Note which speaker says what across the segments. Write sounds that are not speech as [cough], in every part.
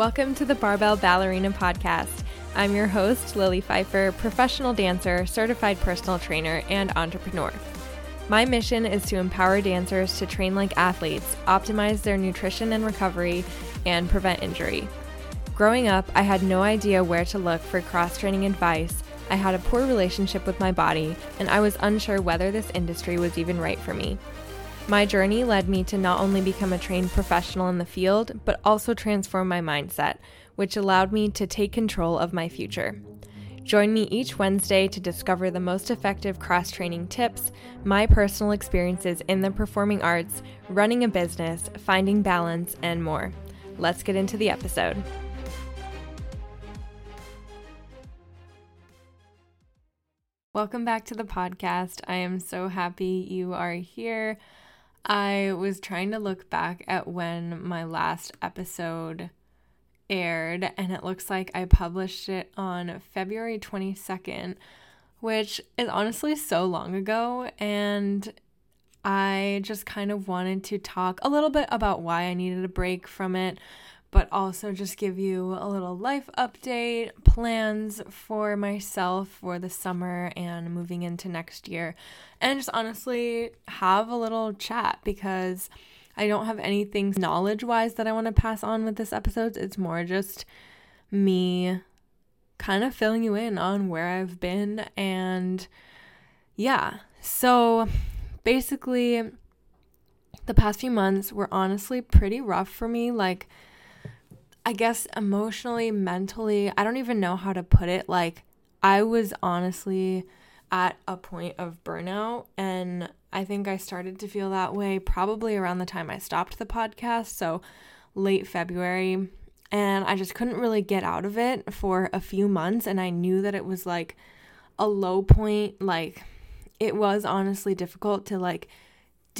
Speaker 1: Welcome to the Barbell Ballerina Podcast. I'm your host, Lily Pfeiffer, professional dancer, certified personal trainer, and entrepreneur. My mission is to empower dancers to train like athletes, optimize their nutrition and recovery, and prevent injury. Growing up, I had no idea where to look for cross training advice. I had a poor relationship with my body, and I was unsure whether this industry was even right for me. My journey led me to not only become a trained professional in the field, but also transform my mindset, which allowed me to take control of my future. Join me each Wednesday to discover the most effective cross training tips, my personal experiences in the performing arts, running a business, finding balance, and more. Let's get into the episode. Welcome back to the podcast. I am so happy you are here. I was trying to look back at when my last episode aired, and it looks like I published it on February 22nd, which is honestly so long ago. And I just kind of wanted to talk a little bit about why I needed a break from it, but also just give you a little life update, plans for myself for the summer and moving into next year, and just honestly have a little chat because I don't have anything knowledge wise that I want to pass on with this episode. It's more just me kind of filling you in on where I've been and yeah. So basically, the past few months were honestly pretty rough for me. Like, I guess emotionally, mentally, I don't even know how to put it. Like, I was honestly at a point of burnout, and I think I started to feel that way probably around the time I stopped the podcast. So, late February. And I just couldn't really get out of it for a few months. And I knew that it was like a low point. Like, it was honestly difficult to like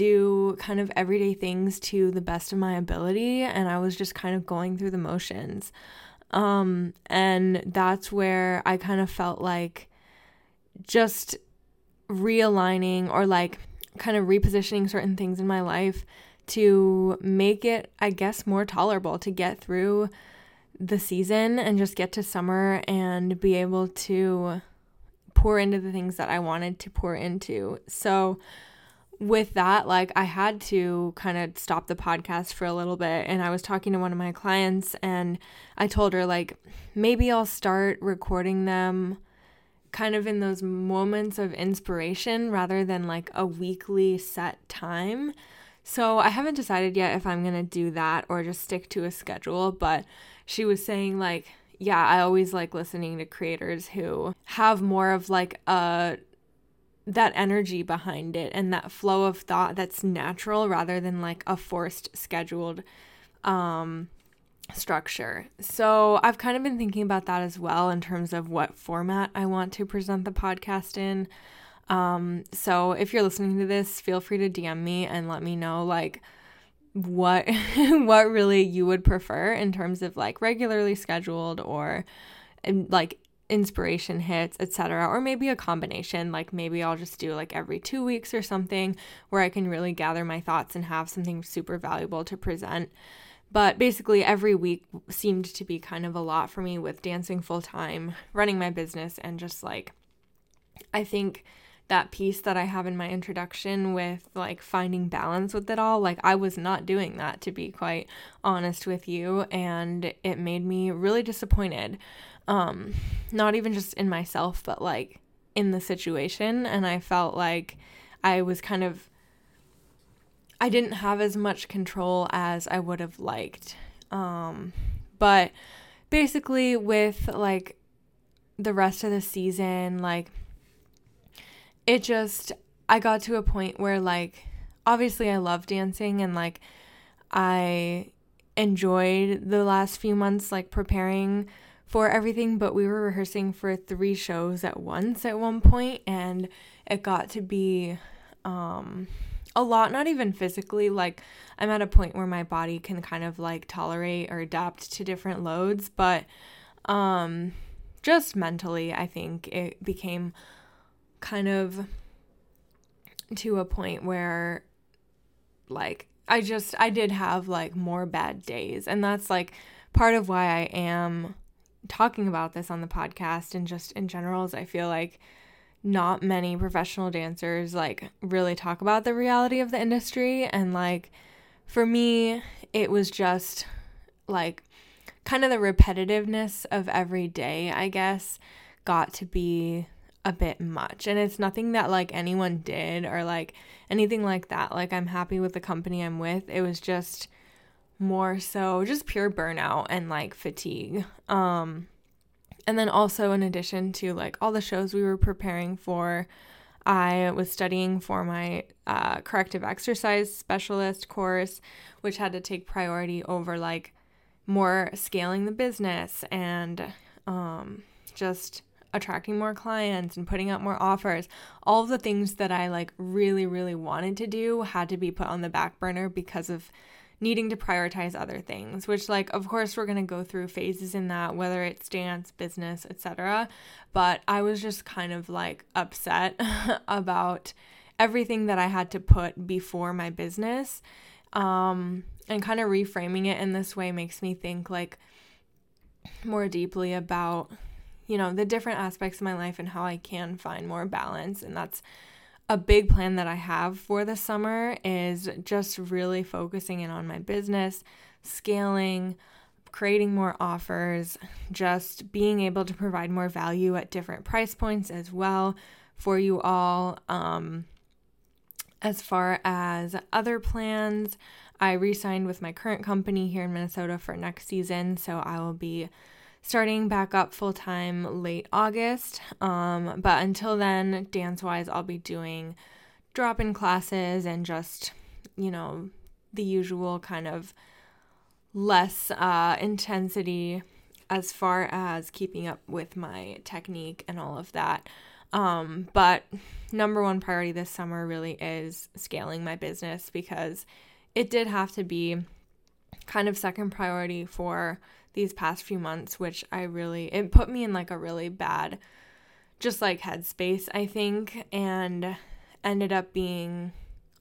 Speaker 1: do kind of everyday things to the best of my ability and I was just kind of going through the motions. Um and that's where I kind of felt like just realigning or like kind of repositioning certain things in my life to make it I guess more tolerable to get through the season and just get to summer and be able to pour into the things that I wanted to pour into. So with that, like I had to kind of stop the podcast for a little bit. And I was talking to one of my clients and I told her, like, maybe I'll start recording them kind of in those moments of inspiration rather than like a weekly set time. So I haven't decided yet if I'm going to do that or just stick to a schedule. But she was saying, like, yeah, I always like listening to creators who have more of like a that energy behind it and that flow of thought that's natural rather than like a forced scheduled um structure. So, I've kind of been thinking about that as well in terms of what format I want to present the podcast in. Um so if you're listening to this, feel free to DM me and let me know like what [laughs] what really you would prefer in terms of like regularly scheduled or like inspiration hits, etc. Or maybe a combination, like maybe I'll just do like every 2 weeks or something where I can really gather my thoughts and have something super valuable to present. But basically, every week seemed to be kind of a lot for me with dancing full time, running my business, and just like, I think that piece that I have in my introduction with like finding balance with it all, like, I was not doing that to be quite honest with you. And it made me really disappointed um not even just in myself but like in the situation and I felt like I was kind of I didn't have as much control as I would have liked. Um but basically with like the rest of the season like it just I got to a point where like obviously I love dancing and like I enjoyed the last few months like preparing for everything, but we were rehearsing for three shows at once at one point, and it got to be um, a lot, not even physically. Like, I'm at a point where my body can kind of like tolerate or adapt to different loads, but um, just mentally, I think it became kind of to a point where like I just I did have like more bad days and that's like part of why I am talking about this on the podcast and just in general is I feel like not many professional dancers like really talk about the reality of the industry. And like for me it was just like kind of the repetitiveness of every day I guess got to be a bit much. And it's nothing that like anyone did or like anything like that. Like I'm happy with the company I'm with. It was just more so just pure burnout and like fatigue um and then also, in addition to like all the shows we were preparing for, I was studying for my uh, corrective exercise specialist course, which had to take priority over like more scaling the business and um, just attracting more clients and putting out more offers. All of the things that I like really, really wanted to do had to be put on the back burner because of needing to prioritize other things, which like of course we're going to go through phases in that whether it's dance, business, etc. But I was just kind of like upset [laughs] about everything that I had to put before my business. Um and kind of reframing it in this way makes me think like more deeply about you know the different aspects of my life and how I can find more balance and that's a big plan that I have for the summer is just really focusing in on my business, scaling, creating more offers, just being able to provide more value at different price points as well for you all. Um, as far as other plans, I re signed with my current company here in Minnesota for next season, so I will be starting back up full time late August. Um, but until then, dance wise, I'll be doing drop in classes and just, you know, the usual kind of less uh, intensity as far as keeping up with my technique and all of that. Um, but number one priority this summer really is scaling my business because it did have to be kind of second priority for these past few months, which I really, it put me in like a really bad, just like headspace, I think, and ended up being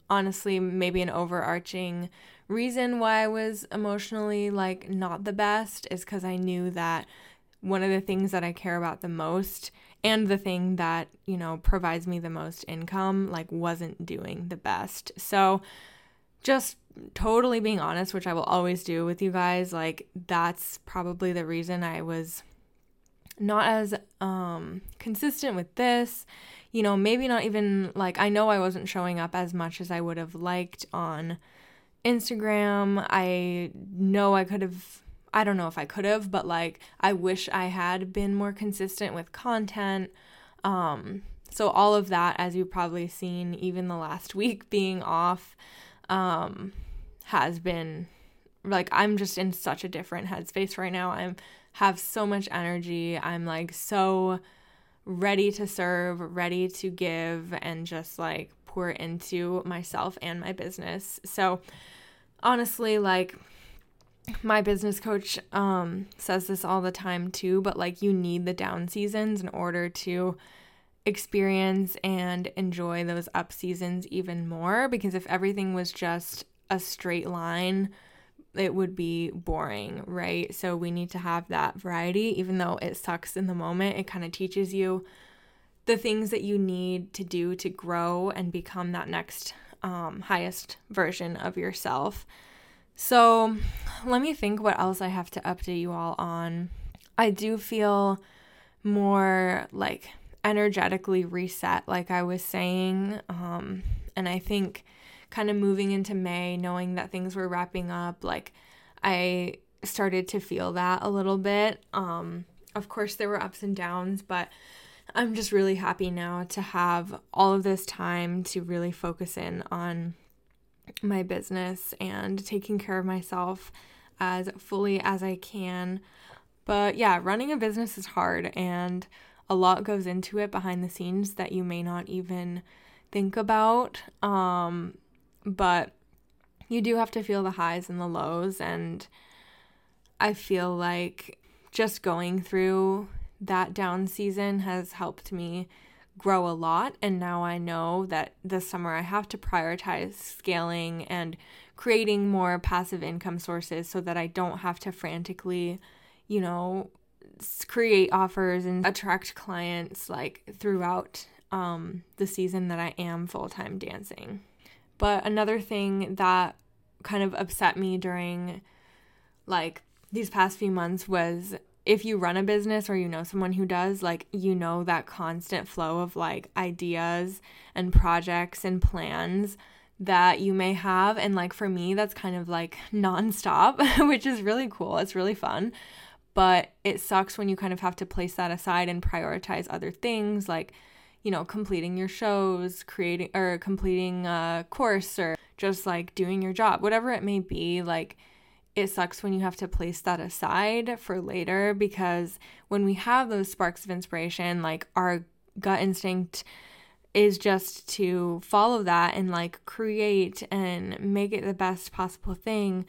Speaker 1: honestly maybe an overarching reason why I was emotionally like not the best is because I knew that one of the things that I care about the most and the thing that, you know, provides me the most income like wasn't doing the best. So just totally being honest, which I will always do with you guys, like that's probably the reason I was not as um consistent with this. You know, maybe not even like I know I wasn't showing up as much as I would have liked on Instagram. I know I could have I don't know if I could have, but like I wish I had been more consistent with content. Um so all of that as you've probably seen even the last [laughs] week being off um has been like I'm just in such a different headspace right now. I'm have so much energy. I'm like so ready to serve, ready to give and just like pour into myself and my business. So honestly, like my business coach um says this all the time too, but like you need the down seasons in order to experience and enjoy those up seasons even more because if everything was just a straight line, it would be boring, right? So we need to have that variety, even though it sucks in the moment. It kind of teaches you the things that you need to do to grow and become that next um, highest version of yourself. So let me think what else I have to update you all on. I do feel more like energetically reset, like I was saying. Um, and I think kind of moving into May, knowing that things were wrapping up, like I started to feel that a little bit. Um, of course, there were ups and downs, but I'm just really happy now to have all of this time to really focus in on my business and taking care of myself as fully as I can. But yeah, running a business is hard and a lot goes into it behind the scenes that you may not even think about. Um, but you do have to feel the highs and the lows. And I feel like just going through that down season has helped me grow a lot. And now I know that this summer I have to prioritize scaling and creating more passive income sources so that I don't have to frantically, you know, create offers and attract clients like throughout um, the season that I am full time dancing. But another thing that kind of upset me during like these past few months was if you run a business or you know someone who does, like you know that constant flow of like ideas and projects and plans that you may have. And like for me, that's kind of like nonstop, [laughs] which is really cool. It's really fun. But it sucks when you kind of have to place that aside and prioritize other things like, you know, completing your shows, creating or completing a course or just like doing your job, whatever it may be. Like, it sucks when you have to place that aside for later because when we have those sparks of inspiration, like our gut instinct is just to follow that and like create and make it the best possible thing.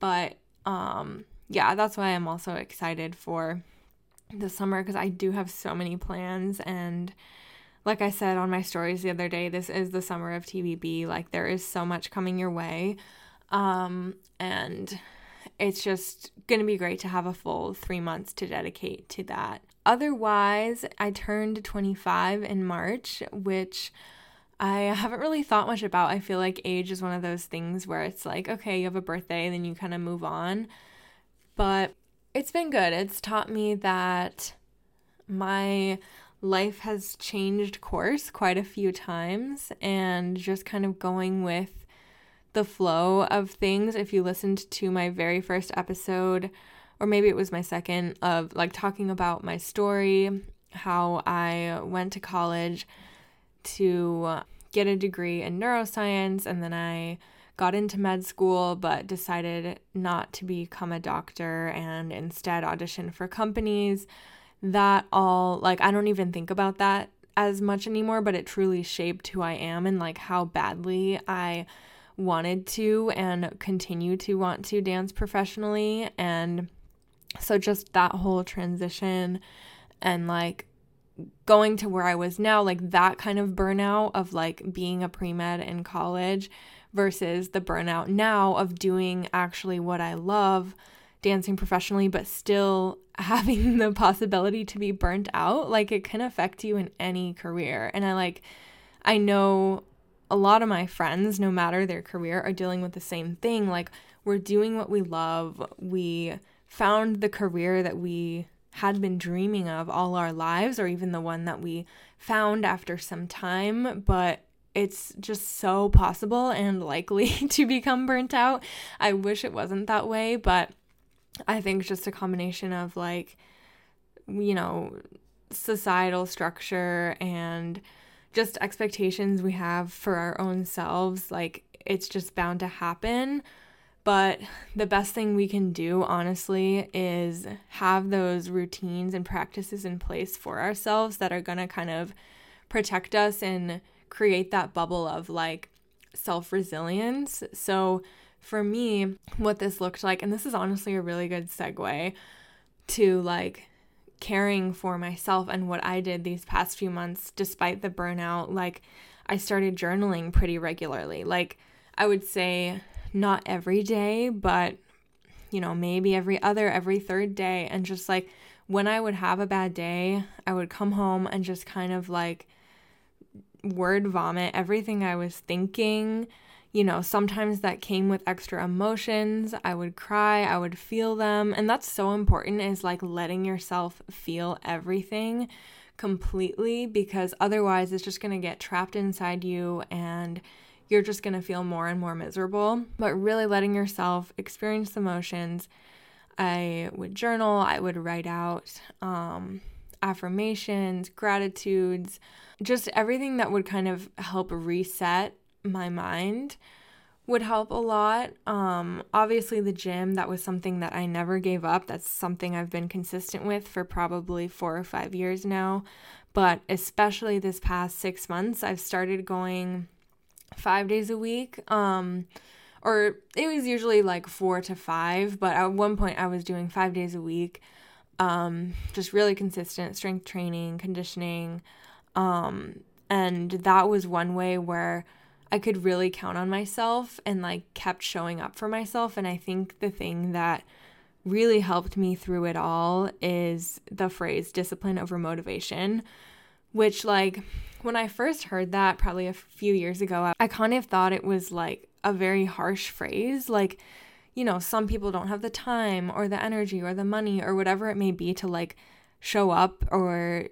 Speaker 1: But um yeah, that's why I'm also excited for the summer because I do have so many plans and like I said on my stories the other day, this is the summer of TBB. Like there is so much coming your way. Um and it's just going to be great to have a full 3 months to dedicate to that. Otherwise, I turned 25 in March, which I haven't really thought much about. I feel like age is one of those things where it's like, okay, you have a birthday, then you kind of move on. But it's been good. It's taught me that my life has changed course quite a few times, and just kind of going with the flow of things. If you listened to my very first episode, or maybe it was my second, of like talking about my story, how I went to college to get a degree in neuroscience, and then I got into med school but decided not to become a doctor and instead audition for companies. That all, like, I don't even think about that as much anymore, but it truly shaped who I am and like how badly I wanted to and continue to want to dance professionally. And so just that whole transition and like going to where I was now, like that kind of burnout of like being a pre med in college versus the burnout now of doing actually what I love, dancing professionally, but still [laughs] having the possibility to be burnt out. Like it can affect you in any career. And I like, I know a lot of my friends, no matter their career, are dealing with the same thing. Like, we're doing what we love. We found the career that we had been dreaming of all our lives, or even the one that we found after some time, but it's just so possible and likely [laughs] to become burnt out. I wish it wasn't that way, but I think just a combination of like, you know, societal structure and just expectations we have for our own selves. Like, it's just bound to happen. But the best thing we can do, honestly, is have those routines and practices in place for ourselves that are to kind of protect us and create that bubble of like self resilience. So, for me, what this looked like, and this is honestly a really good segue to like caring for myself and what I did these past few months, despite the burnout, like I started journaling pretty regularly. Like I would say not every day, but you know, maybe every other, every third day. And just like when I would have a bad day, I would come home and just kind of like word vomit everything I was thinking you know, sometimes that came with extra emotions. I would cry, I would feel them. And that's so important is like letting yourself feel everything completely because otherwise it's just going to get trapped inside you and you're just going to feel more and more miserable. But really letting yourself experience the emotions. I would journal, I would write out um, affirmations, gratitudes, just everything that would kind of help reset my mind would help a lot. Um, obviously, the gym, that was something that I never gave up. That's something I've been consistent with for probably four or five years now. But especially this past six months, I've started going five days a week. Um, or it was usually like four to five, but at one point I was doing five days a week. Um, just really consistent strength training, conditioning. Um, and that was one way where I could really count on myself and like kept showing up for myself. And I think the thing that really helped me through it all is the phrase discipline over motivation, which, like, when I first heard that probably a few years ago, I kind of thought it was like a very harsh phrase. Like, you know, some people don't have the time or the energy or the money or whatever it may be to like show up or,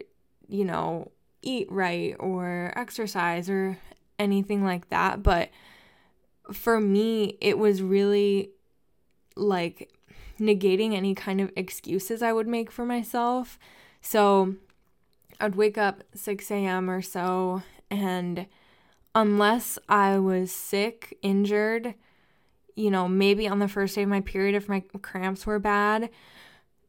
Speaker 1: you know, eat right or exercise or anything like that. But for me, it was really like negating any kind of excuses I would make for myself. So I'd wake up 6 a.m. or so, and unless I was sick, injured, you know, maybe on the first day of my period, if my cramps were bad,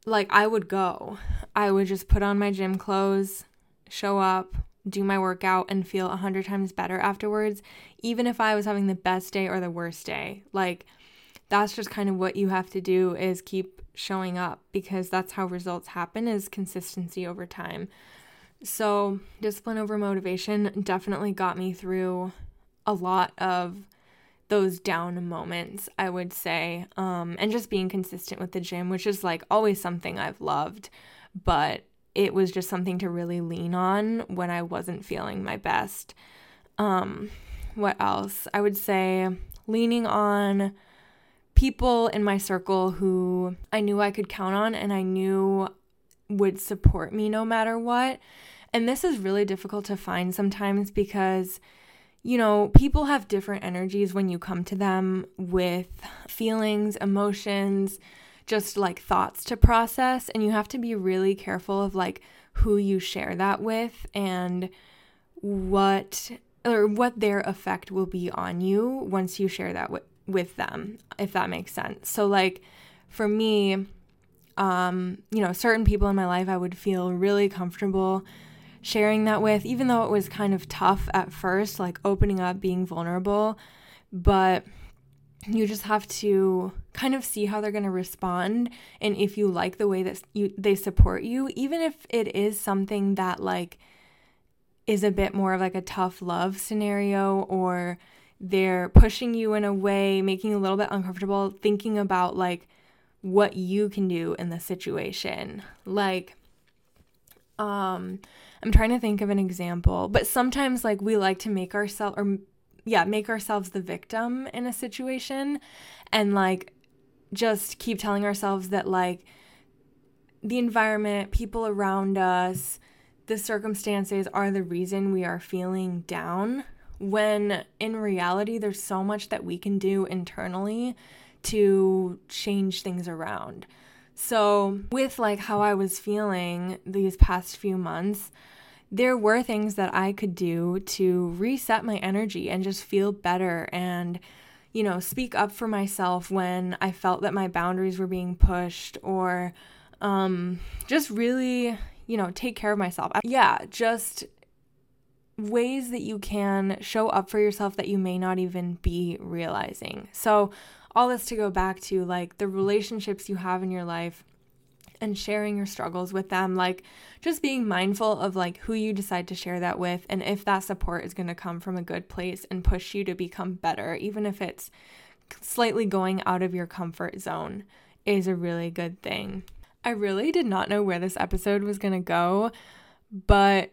Speaker 1: like I would go. I would just put on my gym clothes, show up, do my workout, and feel a hundred times better afterwards, even if I was having the best day or the worst day. Like, that's just kind of what you have to do is keep showing up because that's how results happen is consistency over time. So, discipline over motivation definitely got me through a lot of those down moments, I would say. Um, and just being consistent with the gym, which is like always something I've loved, but it was just something to really lean on when I wasn't feeling my best. Um, what else? I would say leaning on people in my circle who I knew I could count on and I knew would support me no matter what. And this is really difficult to find sometimes because, you know, people have different energies when you come to them with feelings, emotions, just like thoughts to process. And you have to be really careful of like who you share that with and what or what their effect will be on you once you share that with with them, if that makes sense. So, like, for me, um, you know, certain people in my life I would feel really comfortable sharing that with, even though it was kind of tough at first, like opening up, being vulnerable. But you just have to kind of see how they're going to respond and if you like the way that you they support you even if it is something that like is a bit more of like a tough love scenario or they're pushing you in a way, making you a little bit uncomfortable, thinking about like what you can do in the situation. Like, um, I'm trying to think of an example, but sometimes like we like to make ourselves or yeah, make ourselves the victim in a situation and like just keep telling ourselves that like the environment, people around us, the circumstances are the reason we are feeling down when in reality, there's so much that we can do internally to change things around. So, with like how I was feeling these past few months, there were things that I could do to reset my energy and just feel better and, you know, speak up for myself when I felt that my boundaries were being pushed or um, just really, you know, take care of myself. Yeah, just ways that you can show up for yourself that you may not even be realizing. So, all this to go back to like the relationships you have in your life and sharing your struggles with them, like just being mindful of like who you decide to share that with and if that support is going to come from a good place and push you to become better, even if it's slightly going out of your comfort zone is a really good thing. I really did not know where this episode was going to go, but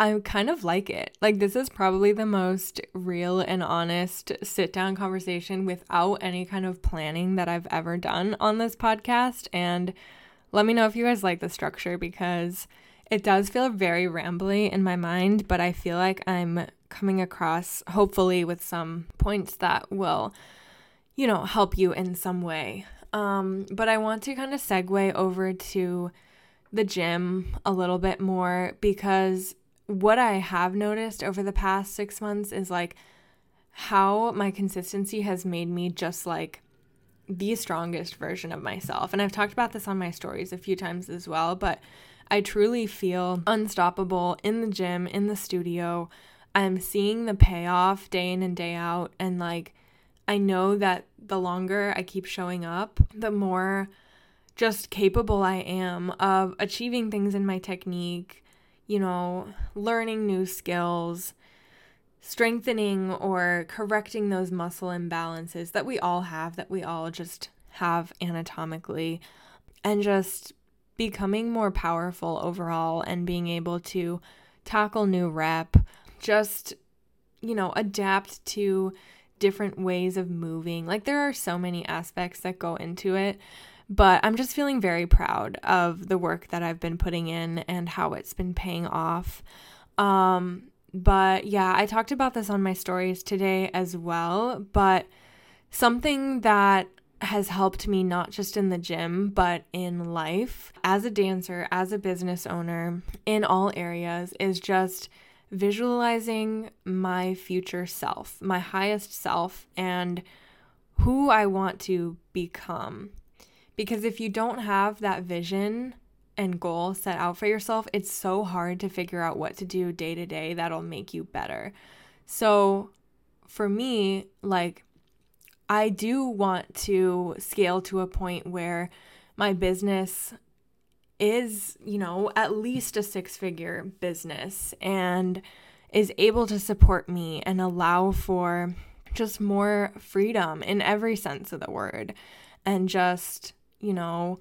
Speaker 1: I kind of like it. Like, this is probably the most real and honest sit down conversation without any kind of planning that I've ever done on this podcast. And let me know if you guys like the structure because it does feel very rambly in my mind, but I feel like I'm coming across, hopefully, with some points that will, you know, help you in some way. Um, but I want to kind of segue over to the gym a little bit more because what I have noticed over the past six months is like how my consistency has made me just like the strongest version of myself. And I've talked about this on my stories a few times as well, but I truly feel unstoppable in the gym, in the studio. I'm seeing the payoff day in and day out. And like, I know that the longer I keep showing up, the more just capable I am of achieving things in my technique, you know, learning new skills, strengthening or correcting those muscle imbalances that we all have, that we all just have anatomically, and just becoming more powerful overall and being able to tackle new rep, just, you know, adapt to different ways of moving. Like, there are so many aspects that go into it. But I'm just feeling very proud of the work that I've been putting in and how it's been paying off. Um, but yeah, I talked about this on my stories today as well. But something that has helped me not just in the gym, but in life as a dancer, as a business owner, in all areas is just visualizing my future self, my highest self, and who I want to become. Because if you don't have that vision and goal set out for yourself, it's so hard to figure out what to do day to day that'll make you better. So for me, like, I do want to scale to a point where my business is, you know, at least a six figure business and is able to support me and allow for just more freedom in every sense of the word and just you know,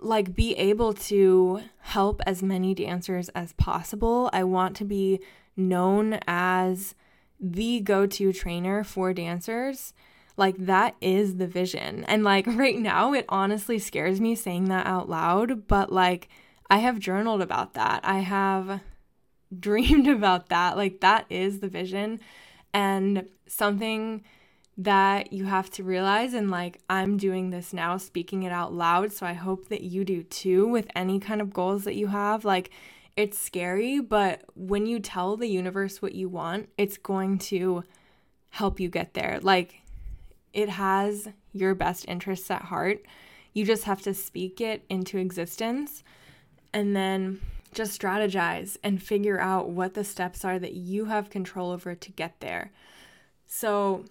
Speaker 1: like be able to help as many dancers as possible. I want to be known as the go to trainer for dancers. Like, that is the vision. And, like, [laughs] right now, it honestly scares me saying that out loud, but, like, I have journaled about that. I have [laughs] dreamed about that. Like, that is the vision. And something that you have to realize and like I'm doing this now speaking it out loud so I hope that you do too with any kind of goals that you have. Like it's scary but when you tell the universe what you want it's going to help you get there. Like it has your best interests at heart. You just have to speak it into existence and then just strategize and figure out what the steps are that you have control over to get there. So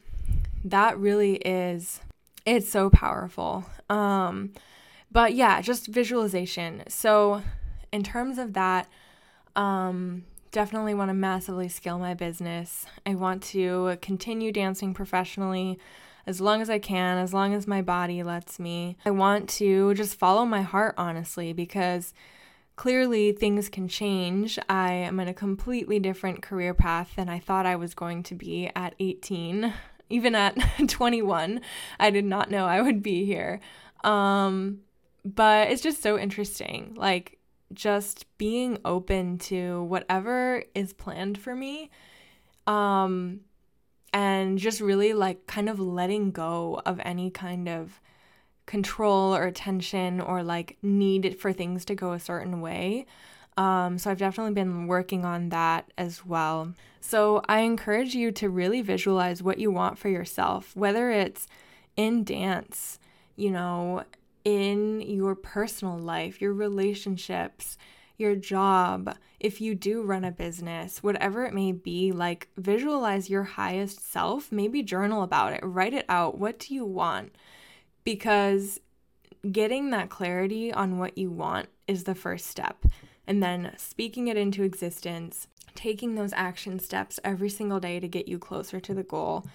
Speaker 1: that really is it's so powerful. Um but yeah, just visualization. So in terms of that, um definitely want to massively scale my business. I want to continue dancing professionally as long as I can, as long as my body lets me. I want to just follow my heart honestly because clearly things can change. I am in a completely different career path than I thought I was going to be at 18 even at [laughs] 21, I did not know I would be here. Um, but it's just so interesting. Like, just being open to whatever is planned for me. Um, and just really like kind of letting go of any kind of control or tension or like need for things to go a certain way. Um, so I've definitely been working on that as well. So I encourage you to really visualize what you want for yourself, whether it's in dance, you know, in your personal life, your relationships, your job, if you do run a business, whatever it may be, like visualize your highest self, maybe journal about it, write it out. What do you want? Because getting that clarity on what you want is the first step and then speaking it into existence, taking those action steps every single day to get you closer to the goal.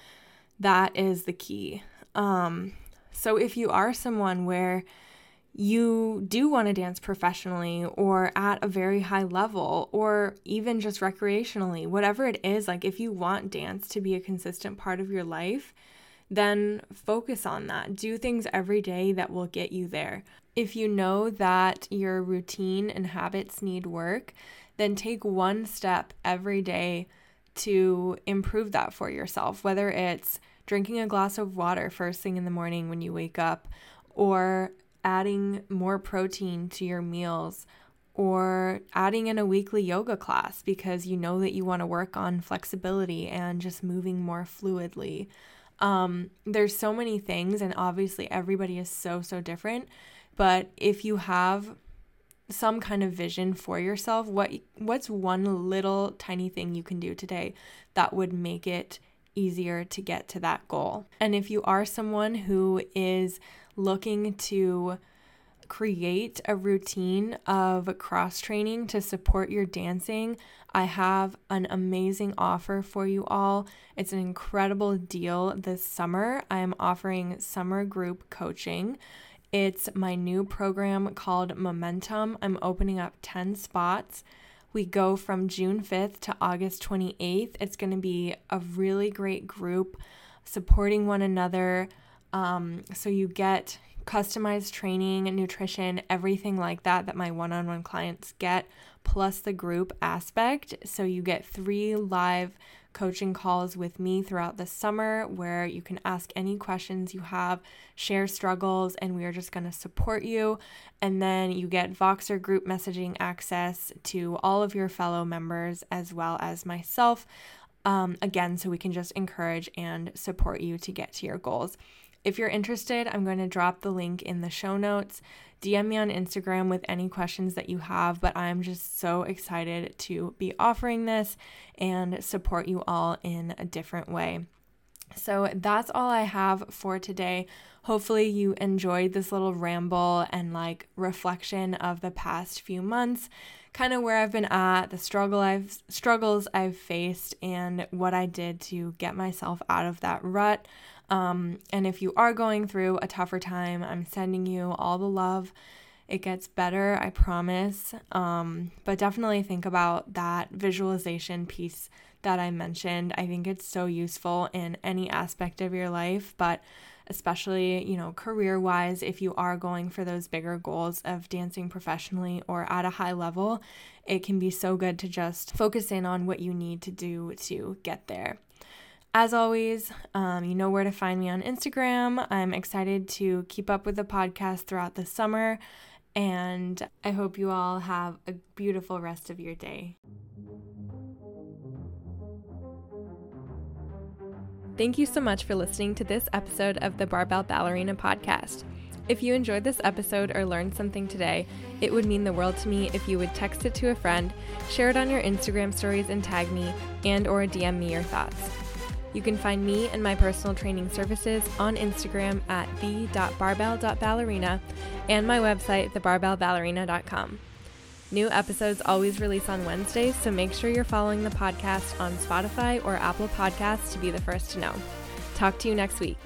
Speaker 1: That is the key. Um, so if you are someone where you do want to dance professionally or at a very high level or even just recreationally, whatever it is, like if you want dance to be a consistent part of your life, then focus on that. Do things every day that will get you there. If you know that your routine and habits need work, then take one step every day to improve that for yourself, whether it's drinking a glass of water first thing in the morning when you wake up, or adding more protein to your meals, or adding in a weekly yoga class because you know that you want to work on flexibility and just moving more fluidly. Um, there's so many things, and obviously, everybody is so, so different. But if you have some kind of vision for yourself, what what's one little tiny thing you can do today that would make it easier to get to that goal? And if you are someone who is looking to create a routine of cross training to support your dancing, I have an amazing offer for you all. It's an incredible deal this summer. I am offering summer group coaching. It's my new program called Momentum. I'm opening up 10 spots. We go from June 5th to August 28th. It's going to be a really great group supporting one another. Um, so you get customized training, nutrition, everything like that that my one on one clients get, plus the group aspect. So you get three live coaching calls with me throughout the summer where you can ask any questions you have, share struggles, and we are just going to support you. And then you get Voxer group messaging access to all of your fellow members as well as myself. Um, again, so we can just encourage and support you to get to your goals. If you're interested, I'm going to drop the link in the show notes. DM me on Instagram with any questions that you have, but I'm just so excited to be offering this and support you all in a different way. So that's all I have for today. Hopefully, you enjoyed this little ramble and like reflection of the past few months, kind of where I've been at, the struggle I've struggles I've faced, and what I did to get myself out of that rut. Um, and if you are going through a tougher time, I'm sending you all the love. It gets better, I promise. Um, but definitely think about that visualization piece that I mentioned. I think it's so useful in any aspect of your life, but especially, you know, career wise, if you are going for those bigger goals of dancing professionally or at a high level, it can be so good to just focus in on what you need to do to get there. As always, um, you know where to find me on Instagram. I'm excited to keep up with the podcast throughout the summer, and I hope you all have a beautiful rest of your day. Thank you so much for listening to this episode of the Barbell Ballerina podcast. If you enjoyed this episode or learned something today, it would mean the world to me if you would text it to a friend, share it on your Instagram stories and tag me, and or DM me your thoughts. You can find me and my personal training services on Instagram at the.barbell.ballerina and my website, thebarbellballerina.com. New episodes always release on Wednesdays, so make sure you're following the podcast on Spotify or Apple Podcasts to be the first to know. Talk to you next week.